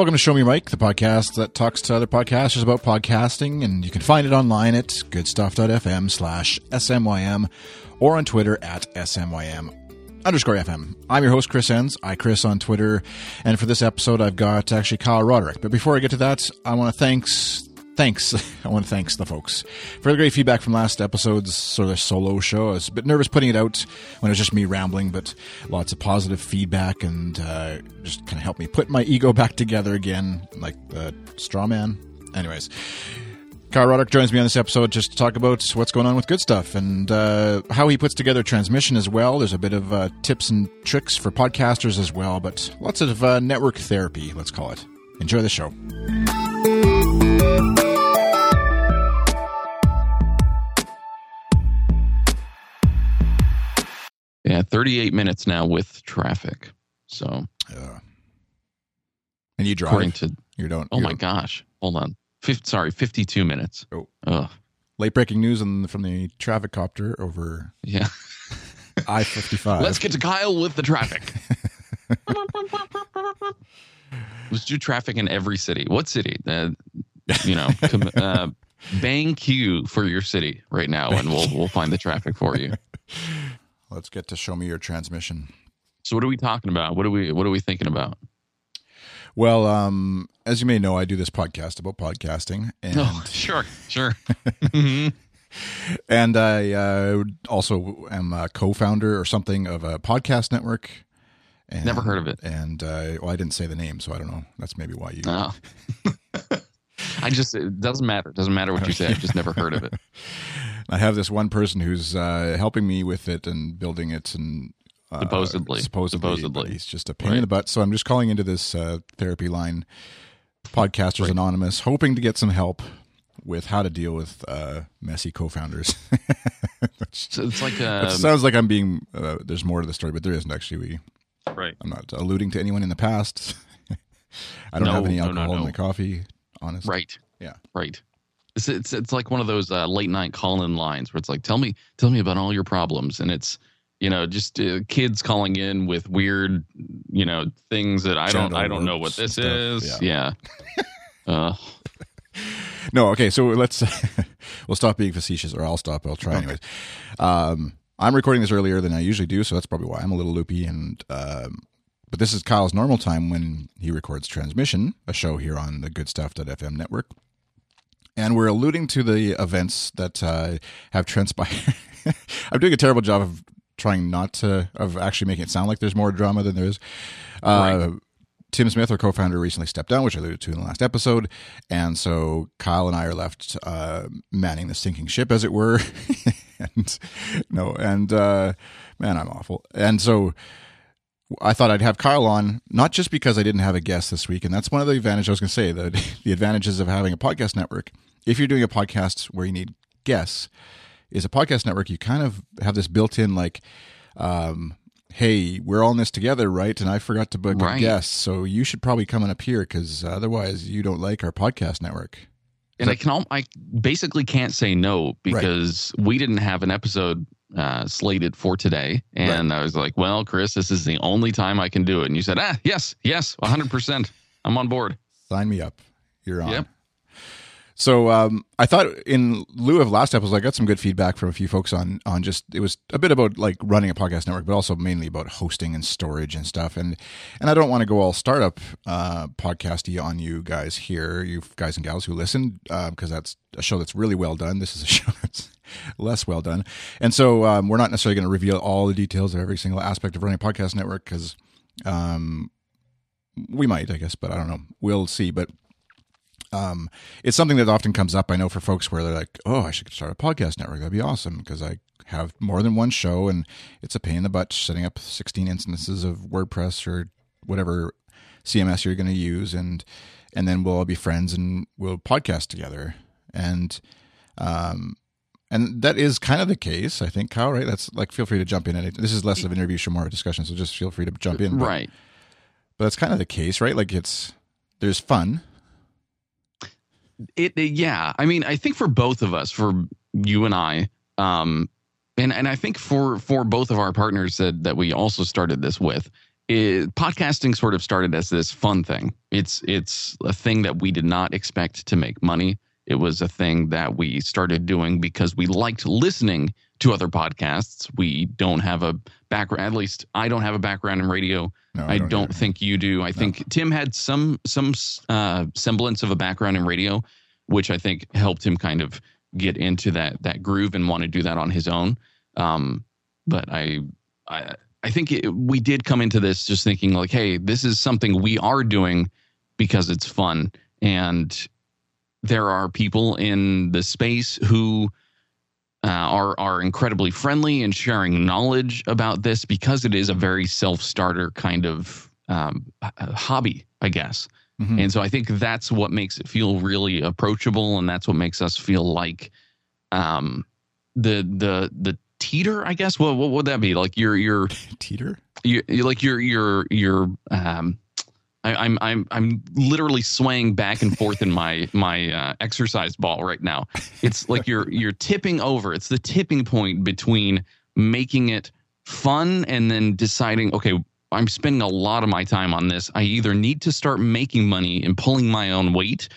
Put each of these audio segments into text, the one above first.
welcome to Show Me Mike, the podcast that talks to other podcasters about podcasting, and you can find it online at goodstuff.fm slash SMYM or on Twitter at SMYM underscore FM. I'm your host, Chris Enns. I Chris on Twitter, and for this episode, I've got actually Kyle Roderick. But before I get to that, I want to thanks thanks. I want to thanks the folks for the great feedback from last episode's sort of solo show. I was a bit nervous putting it out when it was just me rambling, but lots of positive feedback and uh, just kind of helped me put my ego back together again, like uh, straw man. Anyways. Kyle Roderick joins me on this episode just to talk about what's going on with good stuff and uh, how he puts together transmission as well. There's a bit of uh, tips and tricks for podcasters as well, but lots of uh, network therapy, let's call it. Enjoy the show. Yeah, 38 minutes now with traffic. So, Yeah. And you drive. according to, you don't. oh my gosh, hold on. Sorry, 52 minutes. Oh. Ugh. Late breaking news on, from the traffic copter over Yeah. I 55. Let's get to Kyle with the traffic. Let's do traffic in every city. What city? Uh, you know, com- uh, bang Q for your city right now, and we'll we'll find the traffic for you. Let's get to show me your transmission. So, what are we talking about? What are we What are we thinking about? Well, um, as you may know, I do this podcast about podcasting, and Oh, sure, sure. and I uh, also am a co-founder or something of a podcast network. And, Never heard of it. And uh, well, I didn't say the name, so I don't know. That's maybe why you. Oh. I just it doesn't matter. It doesn't matter what you say. I've just never heard of it. I have this one person who's uh, helping me with it and building it and uh, Supposedly. supposedly, Supposedly. he's just a pain in the butt. So I'm just calling into this uh, therapy line, Podcasters Right. Anonymous, hoping to get some help with how to deal with uh, messy co-founders. So it's like it uh, sounds like I'm being. Uh, there's more to the story, but there isn't actually. We right. I'm not alluding to anyone in the past. I don't No, have any no, no, alcohol in my coffee. Honestly, Right. Yeah. Right. It's it's it's like one of those uh, late night call in lines where it's like, tell me tell me about all your problems, and it's you know just uh, kids calling in with weird you know things that I don't I don't know what this stuff. is. Yeah. uh, No, okay, so let's we'll stop being facetious, or I'll stop. I'll try anyways. Um, I'm recording this earlier than I usually do, so that's probably why I'm a little loopy. And um, but this is Kyle's normal time when he records transmission, a show here on the GoodStuff.fm network. And we're alluding to the events that uh, have transpired. I'm doing a terrible job of trying not to of actually making it sound like there's more drama than there is. Uh, Tim Smith, our co-founder, recently stepped down, which I alluded to in the last episode, and so Kyle and I are left uh, manning the sinking ship, as it were. and no, and uh, man, I'm awful. And so I thought I'd have Kyle on, not just because I didn't have a guest this week, and that's one of the advantages I was going to say the the advantages of having a podcast network. If you're doing a podcast where you need guests, is a podcast network you kind of have this built-in like. Um, hey, we're all in this together, right? And I forgot to book a guest, so you should probably come and appear because otherwise you don't like our podcast network. and I can al- I basically can't say no because we didn't have an episode uh, slated for today, and I was like, well, Chris, this is the only time I can do it, and you said, ah, yes, yes, 100, percent I'm on board. Sign me up. You're on. Yep. So um, I thought in lieu of last episode, I got some good feedback from a few folks on on just it was a bit about like running a podcast network, but also mainly about hosting and storage and stuff. And and I don't want to go all startup uh, podcasty on you guys here, you guys and gals who listen, because that's a show that's really well done. This is a show that's less well done, and so um, we're not necessarily going to reveal all the details of every single aspect of running a podcast network because um, we might, I guess, but I don't know. We'll see, but um, it's something that often comes up. I know for folks where they're like, "Oh, I should start a podcast network. That'd be awesome because I have more than one show, and it's a pain in the butt setting up 16 instances of WordPress or whatever CMS you're going to use, and and then we'll all be friends and we'll podcast together." And um, and that is kind of the case, I think, Kyle. Right? That's like, feel free to jump in. It. This is less of an interview show, more of a discussion. So just feel free to jump in. But, Right. But that's kind of the case, right? Like it's there's fun. It, it- yeah. I mean, I think for both of us, for you and I, um, and and I think for for both of our partners that that we also started this with, it, podcasting sort of started as this fun thing. It's it's a thing that we did not expect to make money. It was a thing that we started doing because we liked listening to other podcasts. We don't have a background. At least I don't have a background in radio. No, I, don't, think you do. I think Tim had some some uh, semblance of a background in radio, which I think helped him kind of get into that that groove and want to do that on his own. Um, but I I I think it, we did come into this just thinking like, hey, this is something we are doing because it's fun, and there are people in the space who uh, are are incredibly friendly and sharing knowledge about this because it is a very self starter kind of um, hobby, I guess. Mm-hmm. And so I think that's what makes it feel really approachable, and that's what makes us feel like um, the the the teeter. I guess what what would that be like? Your your teeter. You like your your your um I, am I'm I'm literally swaying back and forth in my my uh, exercise ball right now. It's like you're you're tipping over. It's the tipping point between making it fun and then deciding, okay, I'm spending a lot of my time on this. I either need to start making money and pulling my own weight,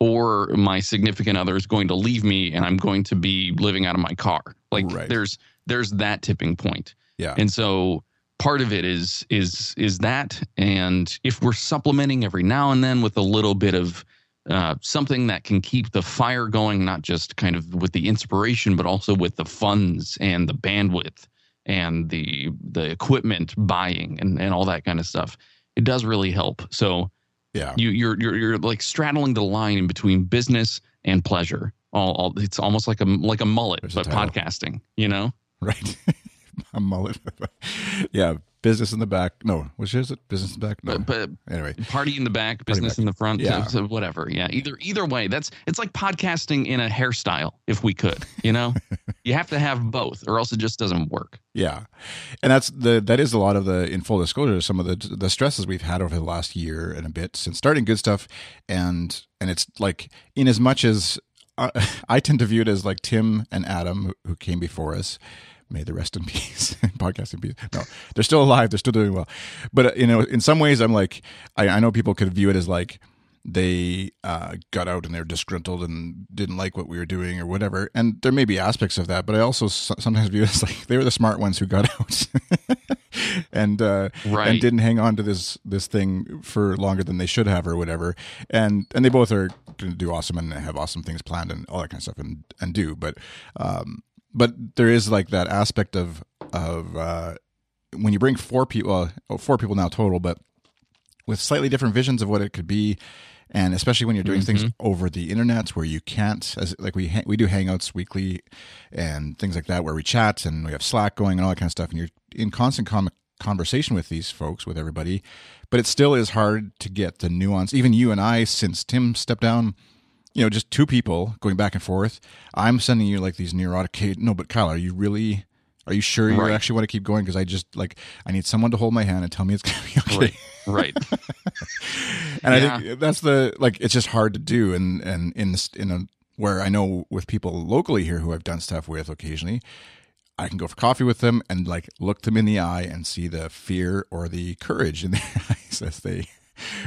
or my significant other is going to leave me and I'm going to be living out of my car. Like right. there's there's that tipping point. Yeah. And so part of it is is is that. And if we're supplementing every now and then with a little bit of uh, something that can keep the fire going not just kind of with the inspiration but also with the funds and the bandwidth and the the equipment buying and, and all that kind of stuff it does really help. So yeah. you you're you're, you're like straddling the line in between business and pleasure. All, all it's almost like a like a mullet There's but a podcasting you know? Right a mullet. yeah, business in the back. No, which is it? Business in the back. No. But, but anyway, party in the back, business back. in the front. Yeah, so, so whatever. Yeah, either either way, that's it's like podcasting in a hairstyle. If we could, you know, you have to have both, or else it just doesn't work. Yeah, and that's the that is a lot of the in full disclosure some of the the stresses we've had over the last year and a bit since starting good stuff, and and it's like in as much as. Uh, I tend to view it as like Tim and Adam, who came before us, may the rest in peace. Podcast in peace. No they're still alive. They're still doing well. But uh, you know in some ways i'm like I, I know people could view it as like they uh, got out and they're disgruntled and didn't like what we were doing or whatever. And there may be aspects of that but i also sometimes view it as like they were the smart ones who got out and uh, right. and didn't hang on to this this thing for longer than they should have or whatever. And and they both are going to do awesome and have awesome things planned and all that kind of stuff and and do. But um but there is like that aspect of of uh, when you bring four people, uh, four people now total, but with slightly different visions of what it could be, and especially when you're doing mm-hmm. things over the internet where you can't, as like we ha- we do hangouts weekly and things like that where we chat and we have Slack going and all that kind of stuff, and you're in constant com- conversation with these folks, with everybody, but it still is hard to get the nuance. Even you and I, since Tim stepped down you know, just two people going back and forth. I'm sending you like these neurotic. No, but Kyle, are you really? Are you sure you right. actually want to keep going? Because I just like I need someone to hold my hand and tell me it's going to be okay. Right. right. and yeah. I think that's the like it's just hard to do, and and in this, in a where I know with people locally here who I've done stuff with occasionally, I can go for coffee with them and like look them in the eye and see the fear or the courage in their eyes as they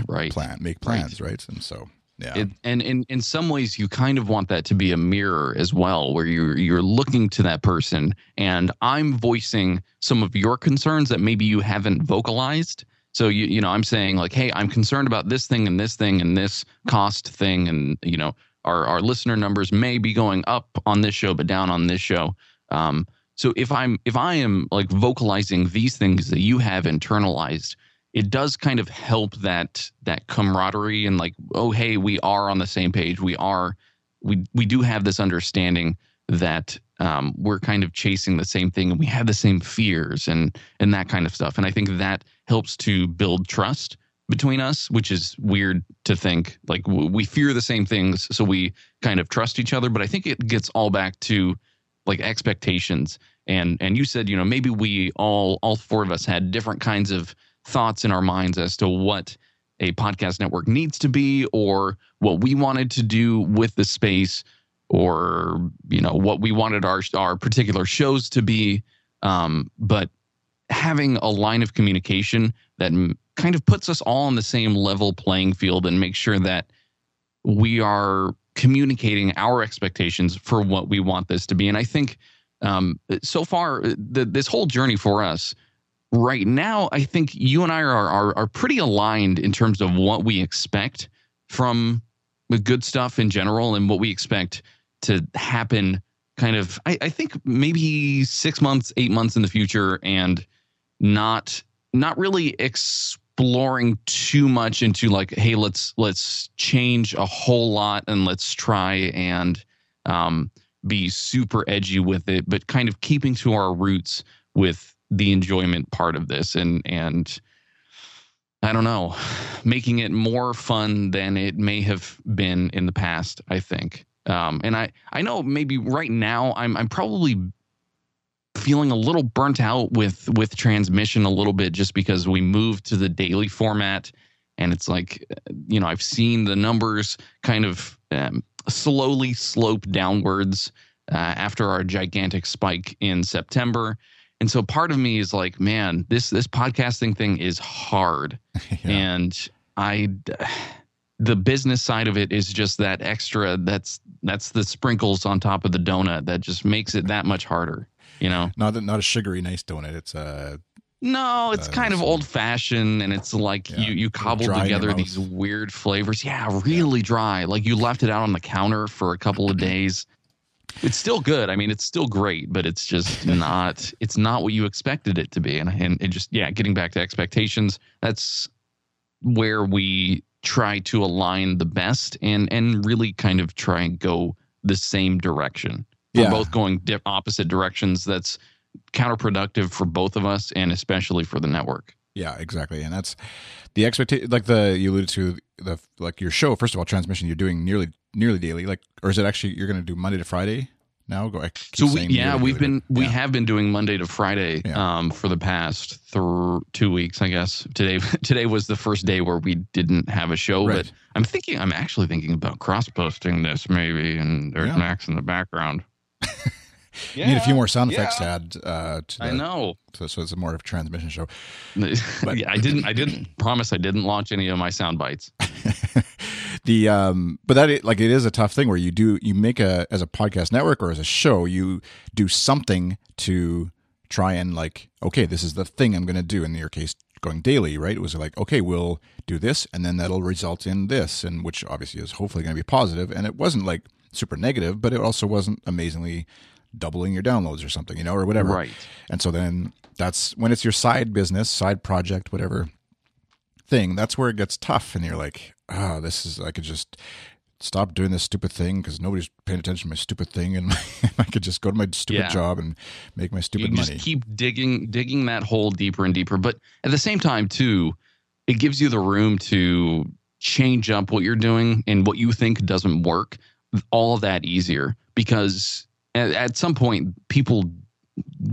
right plan make plans, right? right? And so yeah. It, and in, in some ways, you kind of want that to be a mirror as well, where you're you're looking to that person, and I'm voicing some of your concerns that maybe you haven't vocalized. So you you know, I'm saying like, hey, I'm concerned about this thing and this thing and this cost thing, and you know, our our listener numbers may be going up on this show, but down on this show. Um, so if I'm if I am like vocalizing these things that you have internalized, it does kind of help that that camaraderie and like oh hey we are on the same page. We are we we do have this understanding that um, we're kind of chasing the same thing and we have the same fears and and that kind of stuff. And i think that helps to build trust between us which is weird to think like we fear the same things so we kind of trust each other. But i think it gets all back to like expectations. And and you said you know maybe we all all four of us had different kinds of thoughts in our minds as to what a podcast network needs to be or what we wanted to do with the space or you know what we wanted our our particular shows to be um, but having a line of communication that kind of puts us all on the same level playing field and make sure that we are communicating our expectations for what we want this to be. And I think um, so far, the, this whole journey for us right now, I think you and I are, are are pretty aligned in terms of what we expect from the good stuff in general and what we expect to happen. Kind of, I, I think maybe six months, eight months in the future, and not not really exploring too much into like, hey, let's let's change a whole lot and let's try and um, be super edgy with it, but kind of keeping to our roots with the enjoyment part of this and and I don't know, making it more fun than it may have been in the past. I think, um, and I I know maybe right now I'm I'm probably feeling a little burnt out with with transmission a little bit just because we moved to the daily format and it's like you know I've seen the numbers kind of um, slowly slope downwards uh, after our gigantic spike in September and so part of me is like, man, this this podcasting thing is hard. yeah. And I the business side of it is just that extra that's that's the sprinkles on top of the donut that just makes it that much harder, you know. Not not a sugary nice donut. It's a no, it's uh, kind of old fashioned and it's like yeah, you, you cobbled together these weird flavors. Yeah, really yeah. dry. Like you left it out on the counter for a couple of days it's still good. I mean, it's still great, but it's just not it's not what you expected it to be. And and it just yeah, getting back to expectations, that's where we try to align the best and and really kind of try and go the same direction. We're both going di- opposite directions. That's counterproductive for both of us and especially for the network. Yeah, exactly. And that's the expectation like the you alluded to the like your show first of all transmission you're doing nearly nearly daily like or is it actually you're going to do monday to friday now go so we, yeah we've been we have been doing monday to friday yeah. um, for the past th- two weeks i guess today today was the first day where we didn't have a show right. but i'm thinking i'm actually thinking about cross posting this maybe and there's yeah. max in the background yeah, need a few more sound effects to add. Uh, to the, I know. So, so it's a more of a transmission show. But, yeah, I didn't. I didn't promise. I didn't launch any of my sound bites. the um, but that like it is a tough thing where you do you make a as a podcast network or as a show you do something to try and like okay this is the thing I'm going to do in your case going daily right it was like okay we'll do this and then that'll result in this and which obviously is hopefully going to be positive and it wasn't like super negative but it also wasn't amazingly doubling your downloads or something, you know, or whatever. Right. And so then that's when it's your side business, side project, whatever thing, that's where it gets tough. And you're like, oh, this is, I could just stop doing this stupid thing because nobody's paying attention to my stupid thing. And I could just go to my stupid yeah. job and make my stupid you money. Just keep digging, digging that hole deeper and deeper. But at the same time, too, it gives you the room to change up what you're doing and what you think doesn't work all of that easier because at, at some point people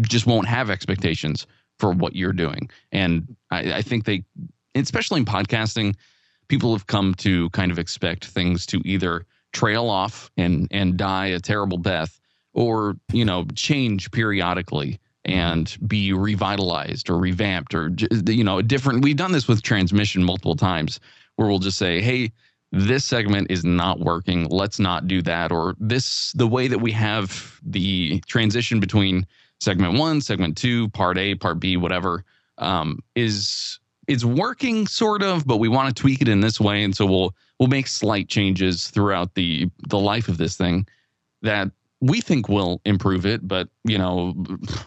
just won't have expectations for what you're doing. And I, I, think they, especially in podcasting, people have come to kind of expect things to either trail off and and die a terrible death, or you know change periodically and be revitalized or revamped or you know different. We've done this with transmission multiple times, where we'll just say, hey this segment is not working. Let's not do that. Or this, the way that we have the transition between segment one, segment two, part A, part B, whatever, um, is is working sort of, but we want to tweak it in this way, and so we'll we'll make slight changes throughout the the life of this thing that we think will improve it. But you know,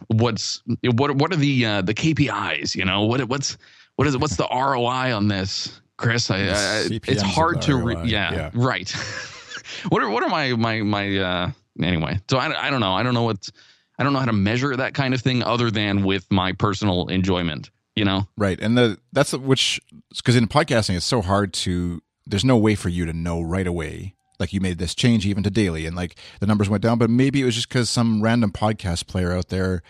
what's what what are the uh, the KPIs? You know, what what's what is what's the ROI on this? Chris. I, I it's hard to re- yeah, yeah, right. what are what are my my my uh anyway? So I I don't know. I don't know what I don't know how to measure that kind of thing other than with my personal enjoyment. You know, right? And the that's which because in podcasting it's so hard to. There's no way for you to know right away like you made this change even to daily and like the numbers went down but maybe it was just because some random podcast player out there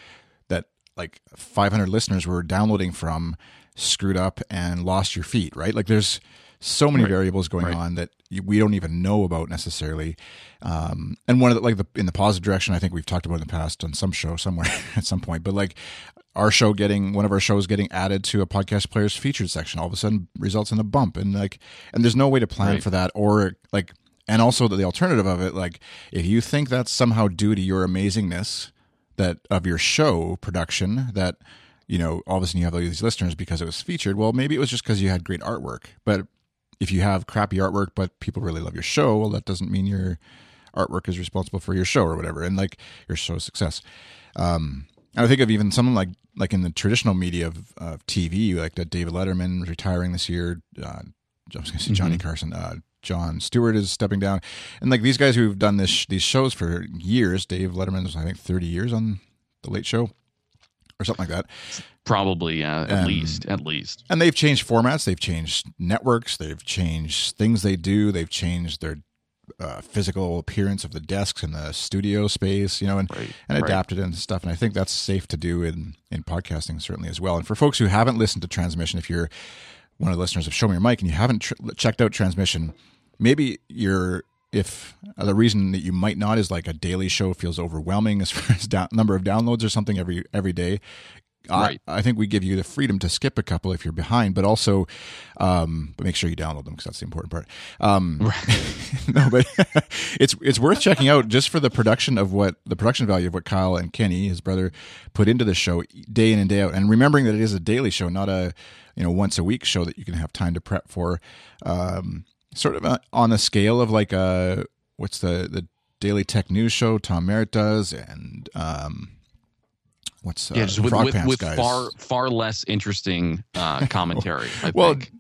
that like 500 listeners were downloading from screwed up and lost your feed, right? Like there's so many right. variables going right. on that we don't even know about necessarily. Um, and one of the, like the, in the positive direction, I think we've talked about in the past on some show somewhere at some point, but like our show getting one of our shows getting added to a podcast player's featured section all of a sudden results in a bump and like and there's no way to plan Right. for that or like and also the alternative of it like if you think that's somehow due to your amazingness that of your show production that you know all of a sudden you have all these listeners because it was featured. Well maybe it was just because you had great artwork. But if you have crappy artwork but people really love your show well that doesn't mean your artwork is responsible for your show or whatever and like your show's success. Um i think of even someone like like in the traditional media of, of tv like that david letterman retiring this year uh, i was gonna say johnny carson uh Jon Stewart is stepping down, and like these guys who've done this these shows for years. Dave Letterman was I think thirty years on the Late Show, or something like that. Probably, uh, at Um, least, at least. And they've changed formats, they've changed networks, they've changed things they do, they've changed their uh, physical appearance of the desks and the studio space, you know, and Right, and right. adapted and stuff. And I think that's safe to do in in podcasting certainly as well. And for folks who haven't listened to Transmission, if you're one of the listeners of Show Me Your Mic and you haven't tr- checked out Transmission, maybe you're if uh, the reason that you might not is like a daily show feels overwhelming as far as down, number of downloads or something every every day. Right. I, I think we give you the freedom to skip a couple if you're behind, but also, um, but make sure you download them because that's the important part. Um, no, but it's it's worth checking out just for the production of what the production value of what Kyle and Kenny, his brother, put into the show day in and day out, and remembering that it is a daily show, not a you know once a week show that you can have time to prep for. Um, sort of uh on the scale of like a what's the the daily tech news show Tom Merritt does, and um, what's uh, yeah, just with, Frog with, Pants with far far less interesting uh, commentary. I well think.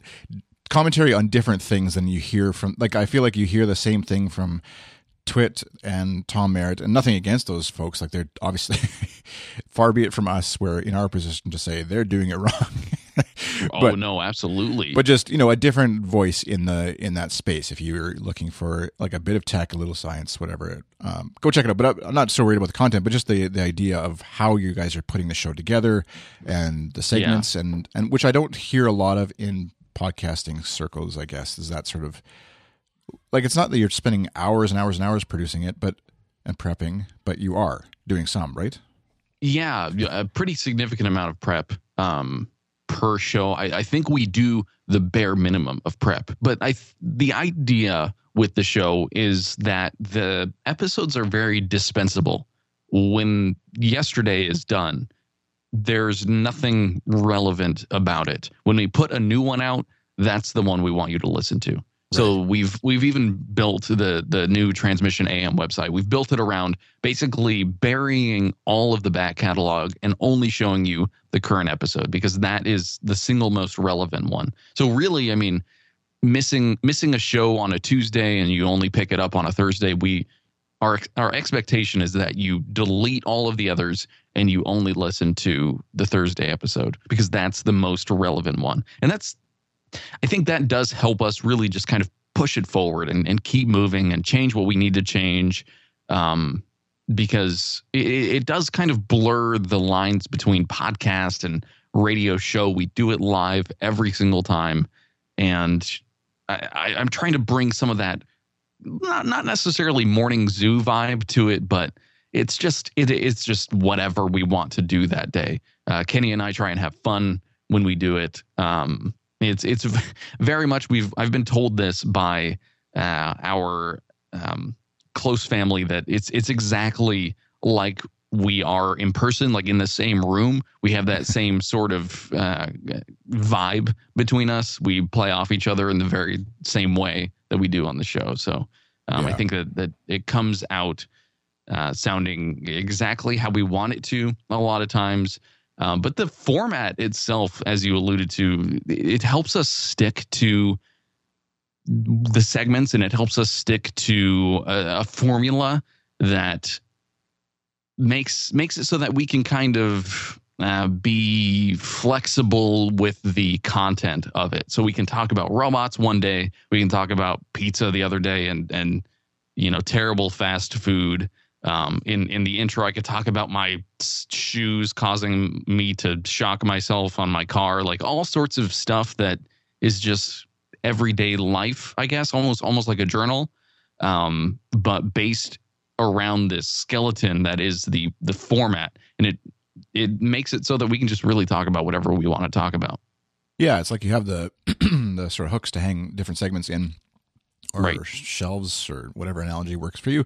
commentary on different things than you hear from like i feel like you hear the same thing from twit and tom merritt and nothing against those folks like they're obviously far be it from us where in our position to say they're doing it wrong oh no, absolutely. but just you know a different voice in the in that space. If you're looking for like a bit of tech a little science whatever um, go check it out. But i'm not so worried about the content but just the the idea of how you guys are putting the show together and the segments and and which i don't hear a lot of in podcasting circles i guess is that sort of like it's not that you're spending hours and hours and hours producing it but and prepping but you are doing some right? Yeah, a pretty significant amount of prep um, per show. I, I think we do the bare minimum of prep, but I th- the idea with the show is that the episodes are very dispensable. When yesterday is done, there's nothing relevant about it. When we put a new one out, that's the one we want you to listen to. So we've we've even built the the new transmission AM website. We've built it around basically burying all of the back catalog and only showing you the current episode because that is the single most relevant one. So really, I mean, missing missing a show on a Tuesday and you only pick it up on a Thursday, we our our expectation is that you delete all of the others and you only listen to the Thursday episode because that's the most relevant one. And that's I think that does help us really just kind of push it forward and, and keep moving and change what we need to change. Um, because it, it does kind of blur the lines between podcast and radio show. We do it live every single time. And I, I'm trying to bring some of that, not, not necessarily morning zoo vibe to it, but it's just it, it's just whatever we want to do that day. Uh, Kenny and I try and have fun when we do it. Um, it's it's very much we've I've been told this by uh, our um, close family that it's it's exactly like we are in person, like in the same room. We have that same sort of uh, vibe between us. We play off each other in the very same way that we do on the show. So um, I think that that it comes out uh, sounding exactly how we want it to a lot of times. Um, but the format itself, as you alluded to, it helps us stick to the segments and it helps us stick to a, a formula that makes makes it so that we can kind of uh, be flexible with the content of it. So we can talk about robots one day, we can talk about pizza the other day, and and you know terrible fast food. Um, in in the intro, I could talk about my shoes causing me to shock myself on my car, like all sorts of stuff that is just everyday life. I guess almost almost like a journal, um, but based around this skeleton that is the the format, and it it makes it so that we can just really talk about whatever we want to talk about. Yeah, it's like you have the the sort of hooks to hang different segments in, or Right. shelves, or whatever analogy works for you.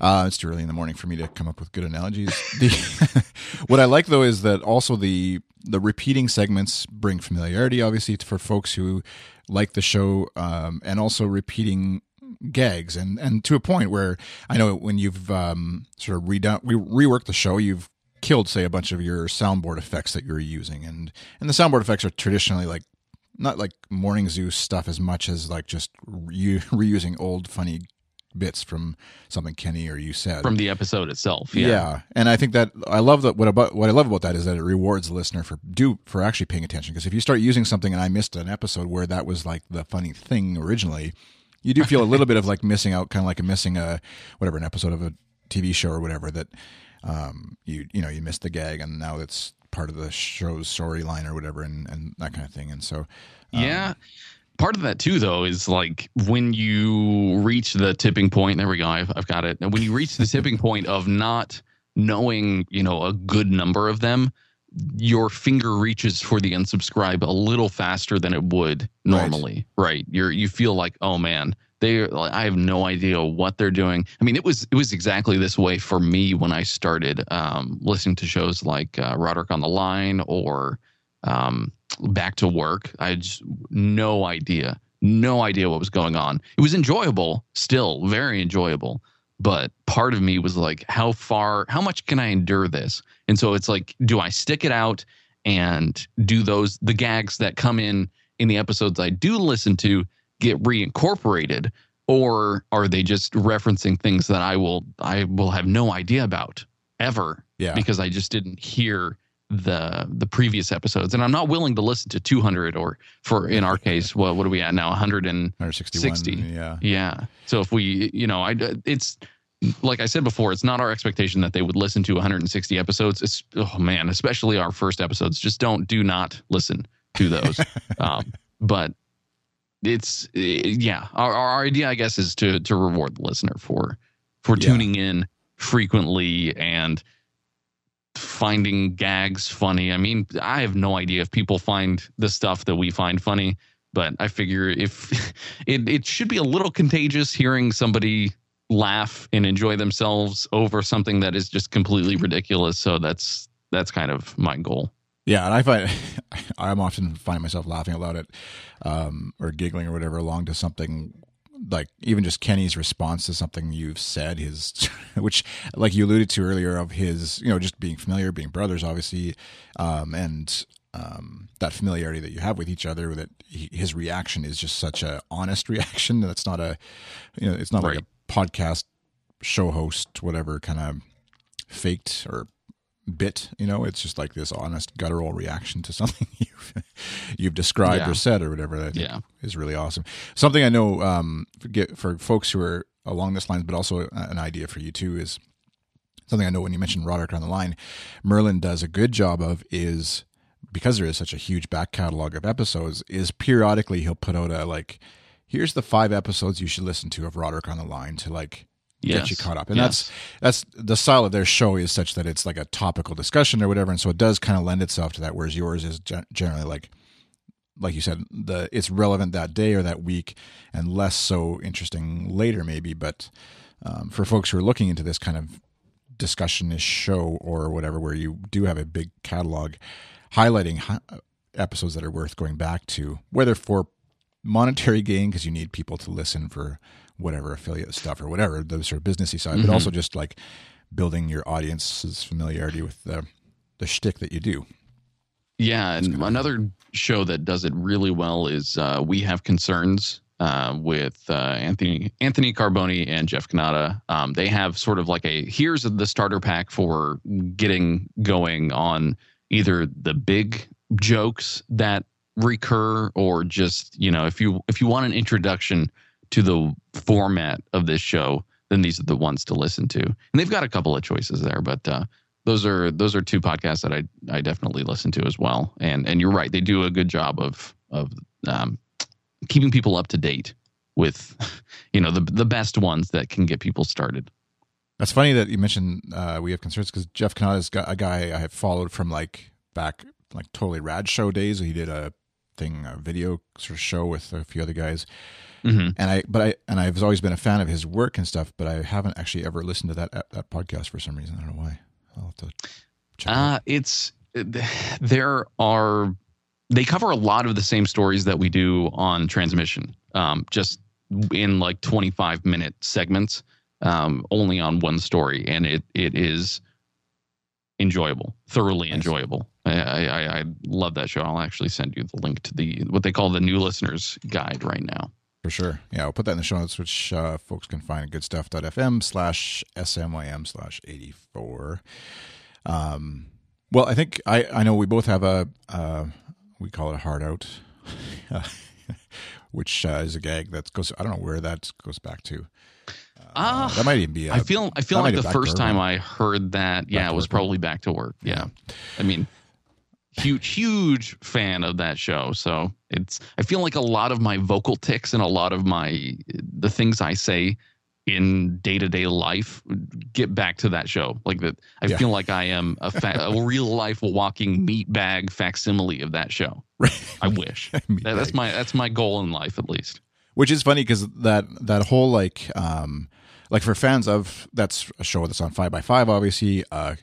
Uh, it's too early in the morning for me to come up with good analogies. The, what I like though is that also the the repeating segments bring familiarity, obviously, for folks who like the show, um, and also repeating gags, and and to a point where I know when you've um, sort of redone, we reworked the show, you've killed say a bunch of your soundboard effects that you're using and and the soundboard effects are traditionally like not like morning zoo stuff as much as like just re- reusing old funny bits from something kenny or you said from the episode itself. yeah. Yeah. and I think that I love that. What about what I love about that is that it rewards the listener for do for actually paying attention. Because if you start using something and I missed an episode where that was like the funny thing originally, you do feel a little bit of like missing out, kind of like a missing a whatever an episode of a TV show or whatever that um you you know you missed the gag and now it's part of the show's storyline or whatever and and that kind of thing. And so um, Yeah. Part of that too, though, is like when you reach the tipping point. There we go. I've, I've got it. And when you reach the tipping point of not knowing, you know, a good number of them, your finger reaches for the unsubscribe a little faster than it would normally. Right. You're you feel like, oh man, they. Like, I have no idea what they're doing. I mean, it was it was exactly this way for me when I started um, listening to shows like uh, Roderick on the Line or um, Back to Work. I had just no idea, no idea what was going on. It was enjoyable, still very enjoyable, but part of me was like, how far, how much can I endure this? And so it's like, do I stick it out and do those the gags that come in in the episodes I do listen to get reincorporated, or are they just referencing things that I will I will have no idea about ever yeah, because I just didn't hear the the previous episodes. And I'm not willing to listen to 200 or for in our case well what are we at now? 100 and 161. 60. Yeah, yeah. So if we you know I it's like I said before it's not our expectation that they would listen to 160 episodes. It's oh man especially our first episodes. Just don't do not listen to those. Um, but it's eh, yeah our, our idea I guess is to to reward the listener for for Yeah. tuning in frequently and finding gags funny. I mean, I have no idea if people find the stuff that we find funny, but I figure if it it should be a little contagious hearing somebody laugh and enjoy themselves over something that is just completely ridiculous. So that's that's kind of my goal. Yeah, and I find I'm often find myself laughing out loud at um, or giggling or whatever along to something like even just Kenny's response to something you've said, his which like you alluded to earlier of his you know just being familiar, being brothers, obviously, um, and um, that familiarity that you have with each other. That he, his reaction is just such a honest reaction. That's not a you know it's not like a podcast show host whatever kind of faked or bit you know it's just like this honest guttural reaction to something you've you've described Yeah. or said or whatever that Yeah. is really awesome something i know um for, get, for folks who are along this lines but also an idea for you too is something i know when you mentioned roderick on the line merlin does a good job of is because there is such a huge back catalog of episodes is periodically he'll put out a like here's the five episodes you should listen to of roderick on the line to like get you caught up. And Yes. that's that's the style of their show is such that it's like a topical discussion or whatever, and so it does kind of lend itself to that. Whereas yours is generally like, like you said, the it's relevant that day or that week, and less so interesting later maybe. But um, for folks who are looking into this kind of discussion-ish show or whatever, where you do have a big catalog, highlighting hi- episodes that are worth going back to, whether for monetary gain because you need people to listen for whatever affiliate stuff or whatever the sort of businessy side, Mhm. but also just like building your audience's familiarity with the the shtick that you do. Yeah, and another show that does it really well is uh, We Have Concerns uh, with uh, Anthony Anthony Carboni and Jeff Cannata. Um, they have sort of like a here's the starter pack for getting going on either the big jokes that recur or just you know if you if you want an introduction to the format of this show then these are the ones to listen to and they've got a couple of choices there but uh those are those are two podcasts that I I definitely listen to as well. And and you're right, they do a good job of of um, keeping people up to date with you know the the best ones that can get people started. That's funny that you mentioned uh, we have concerns because Jeff Cannata is a guy I have followed from like back like totally rad show days. He did a thing, a video sort of show with a few other guys, mm-hmm. and I but I and I've always been a fan of his work and stuff, but I haven't actually ever listened to that that podcast for some reason. I don't know why. I'll have to check. Uh, it it's there are they cover a lot of the same stories that we do on transmission, um, just in like 25 minute segments um, only on one story, and it it is enjoyable, thoroughly enjoyable. I, I, I love that show. I'll actually send you the link to the what they call the new listeners guide right now. For sure. Yeah, I'll put that in the show notes, which uh, folks can find at goodstuff.fm slash smym slash 84. Um, well, I think I, I know we both have a, uh, we call it a heart out, which uh, is a gag that goes, I don't know where that goes back to. Uh, that might even be. A, I feel. I feel like the first time I heard that, yeah, it was probably back to work. Yeah. yeah. I mean, huge, huge fan of that show. So it's. I feel like a lot of my vocal ticks and a lot of my the things I say in day to day life get back to that show. Like that, I yeah. feel like I am a, fa- a real life walking meat bag facsimile of that show. I wish that, that's my that's my goal in life at least which is funny because that that whole like um like for fans of that's a show that's on five by five obviously uh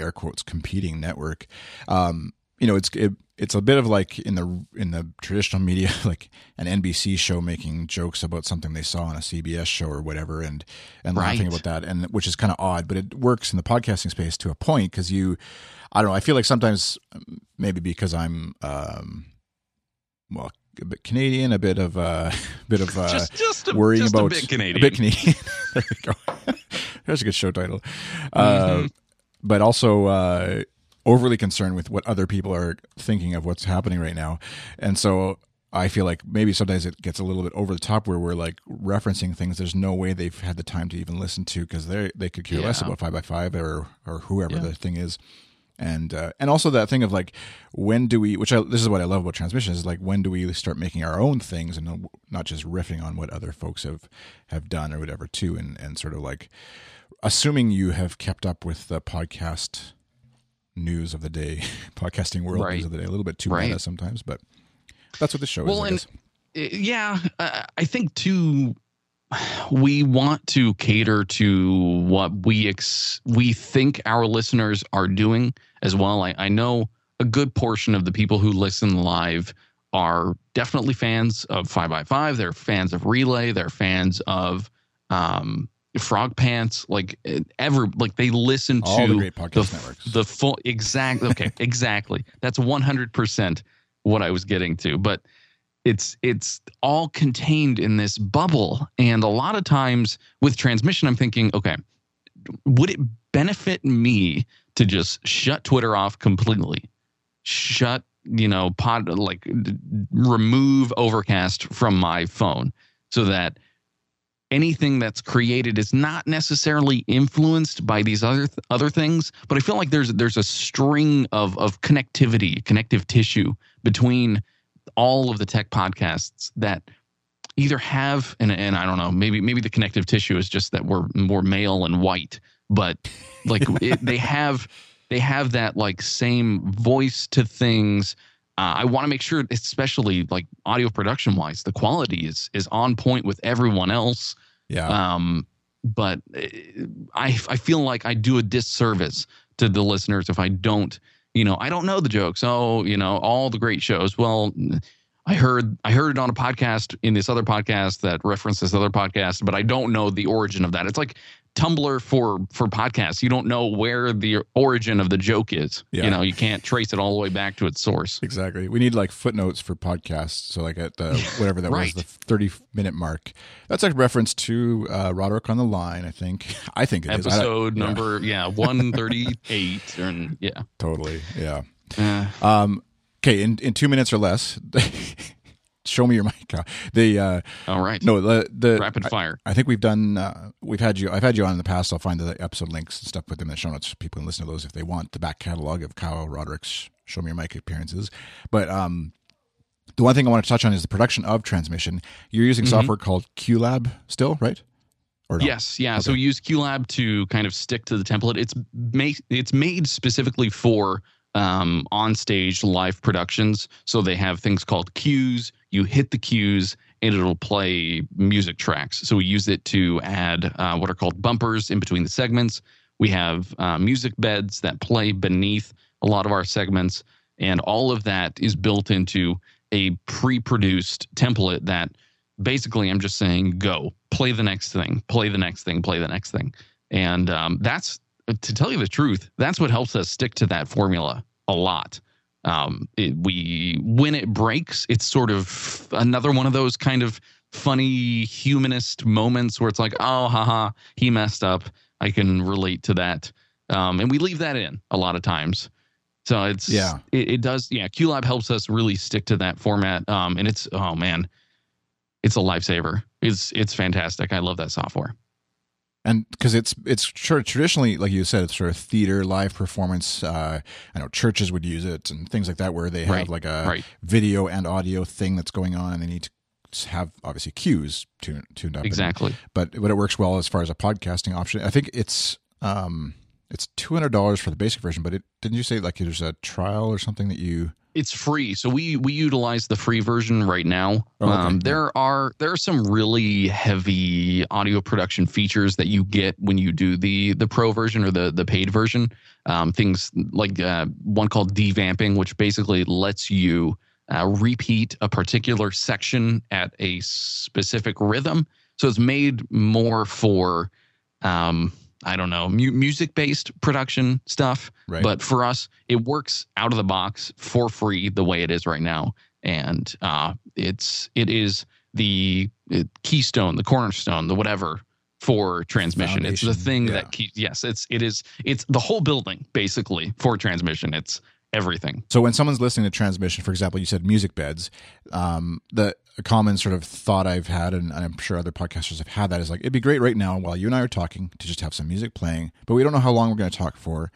air quotes competing network um you know it's it, it's a bit of like in the in the traditional media like an NBC show making jokes about something they saw on a CBS show or whatever and and right. laughing about that and which is kind of odd but it works in the podcasting space to a point because you I don't know I feel like sometimes maybe because I'm um well a bit Canadian, a bit of uh, a bit of uh, just, just a, worrying just about a bit Canadian. A bit Canadian. there we go. There's a good show title. Uh, mm-hmm. but also uh, overly concerned with what other people are thinking of what's happening right now, and so I feel like maybe sometimes it gets a little bit over the top where we're like referencing things there's no way they've had the time to even listen to because they they could care yeah. less about five by five or or whoever yeah. the thing is and uh, and also that thing of like when do we which I, this is what I love about transmission is like when do we start making our own things and not just riffing on what other folks have have done or whatever too and and sort of like assuming you have kept up with the podcast news of the day podcasting world right. news of the day a little bit too right. meta sometimes but that's what the show well, is and yeah uh, I think too we want to cater to what we ex- we think our listeners are doing as well. I, I know a good portion of the people who listen live are definitely fans of Five by Five. They're fans of Relay. They're fans of um, Frog Pants. Like ever, like they listen All to the great podcast the, networks. The full exactly. Okay, exactly. That's one hundred percent what I was getting to. But it's it's all contained in this bubble and a lot of times with transmission i'm thinking okay would it benefit me to just shut twitter off completely shut you know pod like remove overcast from my phone so that anything that's created is not necessarily influenced by these other th- other things but i feel like there's there's a string of of connectivity connective tissue between all of the tech podcasts that either have and and I don't know maybe maybe the connective tissue is just that we're more male and white but like it, they have they have that like same voice to things uh, I want to make sure especially like audio production wise the quality is is on point with everyone else yeah um but uh, I I feel like I do a disservice to the listeners if I don't you know, I don't know the jokes. Oh, you know, all the great shows. Well, I heard I heard it on a podcast in this other podcast that referenced this other podcast, but I don't know the origin of that. It's like Tumblr for for podcasts. You don't know where the origin of the joke is. Yeah. You know, you can't trace it all the way back to its source. Exactly. We need like footnotes for podcasts. So like at the whatever that right. was, the thirty minute mark. That's a reference to uh, Roderick on the line. I think. I think it Episode is. number yeah, yeah one thirty eight and yeah. Totally. Yeah. Uh, um. Okay. In in two minutes or less. Show me your mic. Uh, the uh, all right. No, the the rapid fire. I, I think we've done. Uh, we've had you. I've had you on in the past. I'll find the episode links and stuff. Put them in the show notes. People can listen to those if they want. The back catalog of Kyle Roderick's "Show Me Your Mic" appearances. But um, the one thing I want to touch on is the production of transmission. You're using mm-hmm. software called QLab still, right? Or no? Yes, yeah. Okay. So we use QLab to kind of stick to the template. It's made it's made specifically for um, on stage live productions. So they have things called cues. You hit the cues and it'll play music tracks. So we use it to add uh, what are called bumpers in between the segments. We have uh, music beds that play beneath a lot of our segments, and all of that is built into a pre-produced template that basically I'm just saying go play the next thing, play the next thing, play the next thing, and um, that's to tell you the truth, that's what helps us stick to that formula a lot. Um, it, we when it breaks, it's sort of another one of those kind of funny humanist moments where it's like, oh, haha, he messed up. I can relate to that, um, and we leave that in a lot of times. So it's yeah, it, it does yeah. QLab helps us really stick to that format, um, and it's oh man, it's a lifesaver. It's it's fantastic. I love that software and because it's it's sort of traditionally like you said it's sort of theater live performance uh i know churches would use it and things like that where they have right, like a right. video and audio thing that's going on and they need to have obviously cues tuned, tuned up exactly and, but but it works well as far as a podcasting option i think it's um it's $200 for the basic version but it didn't you say like there's a trial or something that you it's free. So we we utilize the free version right now. Oh, okay. um, there are there are some really heavy audio production features that you get when you do the the pro version or the the paid version. Um, things like uh, one called devamping which basically lets you uh, repeat a particular section at a specific rhythm. So it's made more for um, I don't know, mu- music based production stuff. Right. But for us, it works out of the box for free the way it is right now. And uh, it's it is the it, keystone, the cornerstone, the whatever for transmission. Foundation. It's the thing yeah. that keeps yes, it's it is it's the whole building basically for transmission. It's everything. So when someone's listening to transmission, for example, you said music beds, um, the common sort of thought I've had, and I'm sure other podcasters have had that, is like it'd be great right now while you and I are talking to just have some music playing, but we don't know how long we're going to talk for.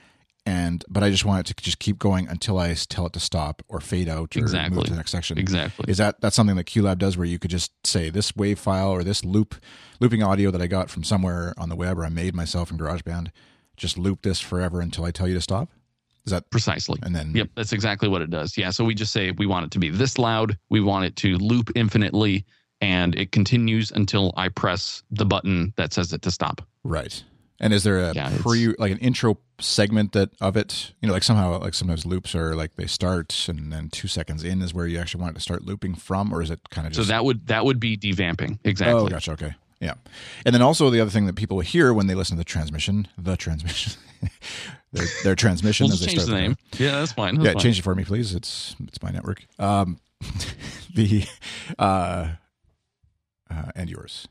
And but I just want it to just keep going until I tell it to stop or fade out or exactly. move to the next section. Exactly. Is that that's something that QLab does where you could just say this wave file or this loop looping audio that I got from somewhere on the web or I made myself in GarageBand, just loop this forever until I tell you to stop? Is that precisely? And then, yep, that's exactly what it does. Yeah. So we just say we want it to be this loud. We want it to loop infinitely, and it continues until I press the button that says it to stop. Right. And is there a yeah, pre like an intro segment that of it? You know, like somehow like sometimes loops are like they start and then two seconds in is where you actually want it to start looping from, or is it kind of just so that would that would be devamping exactly? Oh, gotcha. Okay. Yeah. And then also the other thing that people hear when they listen to the transmission, the transmission, their, their transmission. we'll as they change start the name. Yeah, that's fine. That's yeah, fine. change it for me, please. It's it's my network. Um, the uh, uh, and yours.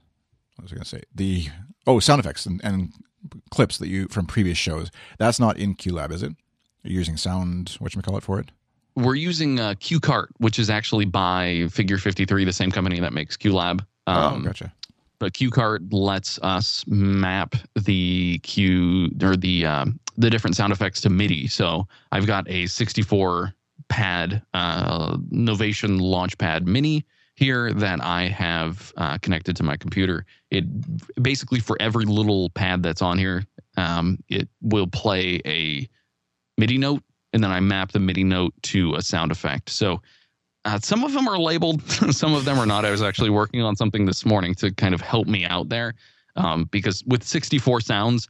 What was I going to say? The oh, sound effects and, and clips that you from previous shows. That's not in QLab, is it? Are you using sound? What you call it for it? We're using uh, QCart, which is actually by Figure Fifty Three, the same company that makes QLab. Oh, um, oh, gotcha but QCart lets us map the Q or the um, the different sound effects to MIDI. So I've got a 64 pad uh, Novation Launchpad Mini here that I have uh, connected to my computer. It basically for every little pad that's on here, um, it will play a MIDI note, and then I map the MIDI note to a sound effect. So uh, some of them are labeled, some of them are not. I was actually working on something this morning to kind of help me out there, um, because with 64 sounds,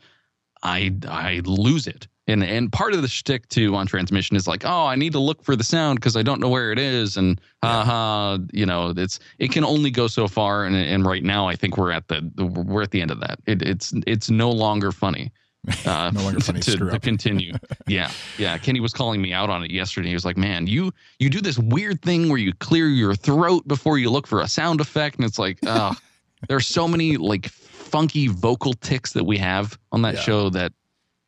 I I lose it. And and part of the shtick too on transmission is like, oh, I need to look for the sound because I don't know where it is, and haha, yeah. you know, it's it can only go so far. And and right now, I think we're at the we're at the end of that. It, it's it's no longer funny. Uh, no longer funny to, to continue. yeah, yeah. Kenny was calling me out on it yesterday. He was like, "Man, you you do this weird thing where you clear your throat before you look for a sound effect, and it's like, oh, there's so many like funky vocal ticks that we have on that yeah. show that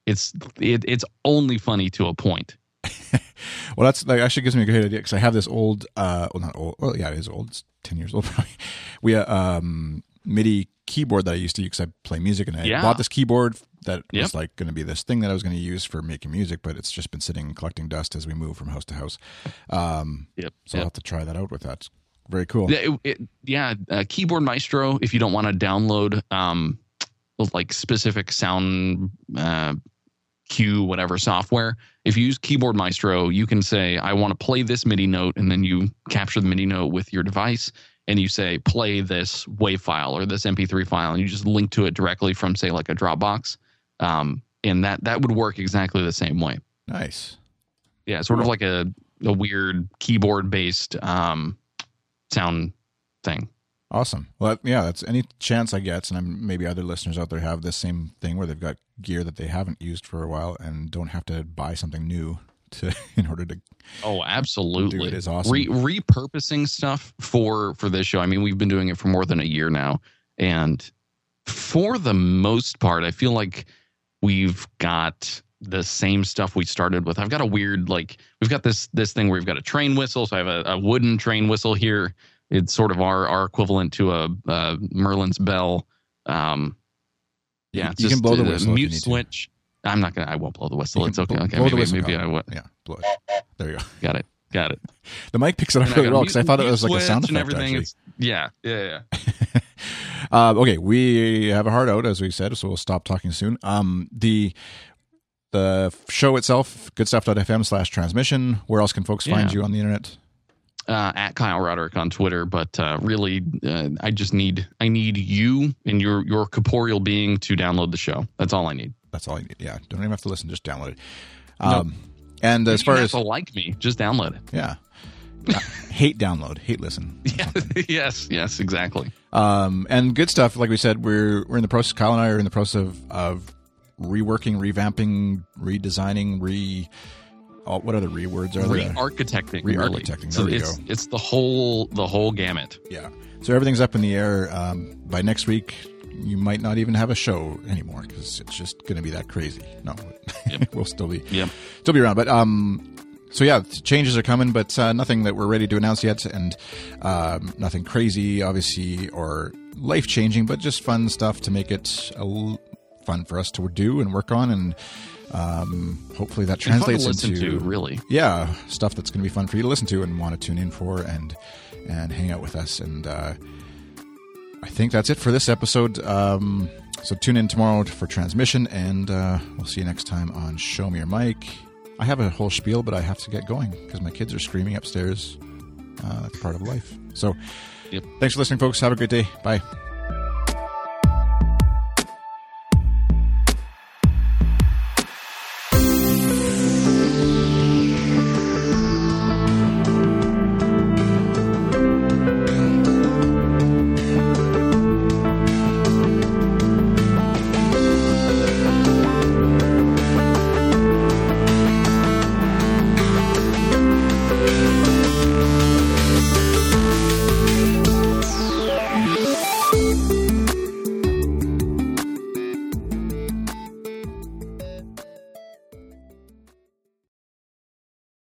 it's it, it's only funny to a point." well, that's that actually gives me a great idea because I have this old, uh, well, not old. Well, yeah, it is old. It's ten years old probably. We uh, um MIDI keyboard that I used to use because I play music, and I yeah. bought this keyboard that yep. was like going to be this thing that I was going to use for making music, but it's just been sitting collecting dust as we move from house to house. Um, yep. So yep. I'll have to try that out with that. Very cool. Yeah, it, it, yeah uh, Keyboard Maestro. If you don't want to download um, like specific sound uh, cue, whatever software. If you use Keyboard Maestro, you can say, I want to play this MIDI note, and then you capture the MIDI note with your device and you say, play this WAV file or this MP3 file, and you just link to it directly from, say, like a Dropbox. Um, and that that would work exactly the same way. Nice. Yeah, sort of like a, a weird keyboard based um, sound thing. Awesome. Well, yeah, that's any chance I get, and I'm, maybe other listeners out there have this same thing where they've got gear that they haven't used for a while and don't have to buy something new to in order to. Oh, absolutely! It is awesome. Re- repurposing stuff for for this show. I mean, we've been doing it for more than a year now, and for the most part, I feel like we've got the same stuff we started with. I've got a weird like we've got this this thing where we've got a train whistle. So I have a, a wooden train whistle here it's sort of our our equivalent to a, a Merlin's bell. Um, yeah, you, you can blow the whistle. Mute switch. To. I'm not gonna. I won't blow the whistle. It's okay. Okay, maybe, maybe I will. Yeah, blow it. There you go. Got it. Got it. The mic picks it up really well because I thought it was like a sound effect. And everything. Actually. yeah, yeah, yeah. Uh, okay, we have a hard out as we said, so we'll stop talking soon. Um, the the show itself, goodstuff.fm slash transmission. Where else can folks yeah. find you on the internet? uh, at Kyle Roderick on Twitter, but uh, really, uh, I just need I need you and your your corporeal being to download the show. That's all I need. That's all I need. Yeah, don't even have to listen; just download it. Um, nope. And as far as like me, just download it. Yeah. Uh, hate download, hate listen. Yeah, yes, yes, exactly. Um, and good stuff. Like we said, we're we're in the process. Kyle and I are in the process of of reworking, revamping, redesigning, re all, what other rewords are there? Re-architecting. Re-architecting. Really. so it's go. it's the whole the whole gamut. Yeah. So everything's up in the air. Um, by next week, you might not even have a show anymore because it's just going to be that crazy. No, yep. we'll still be yep. still be around. But um, so yeah, changes are coming, but uh, nothing that we're ready to announce yet, and um, nothing crazy, obviously, or life changing, but just fun stuff to make it a l- fun for us to do and work on and um, hopefully that translates into to, really yeah stuff that's going to be fun for you to listen to and want to tune in for and and hang out with us and uh, I think that's it for this episode. Um, so tune in tomorrow for transmission and uh, we'll see you next time on Show Me Your Mic. I have a whole spiel, but I have to get going because my kids are screaming upstairs. Uh, that's part of life. So, yep. thanks for listening, folks. Have a great day. Bye.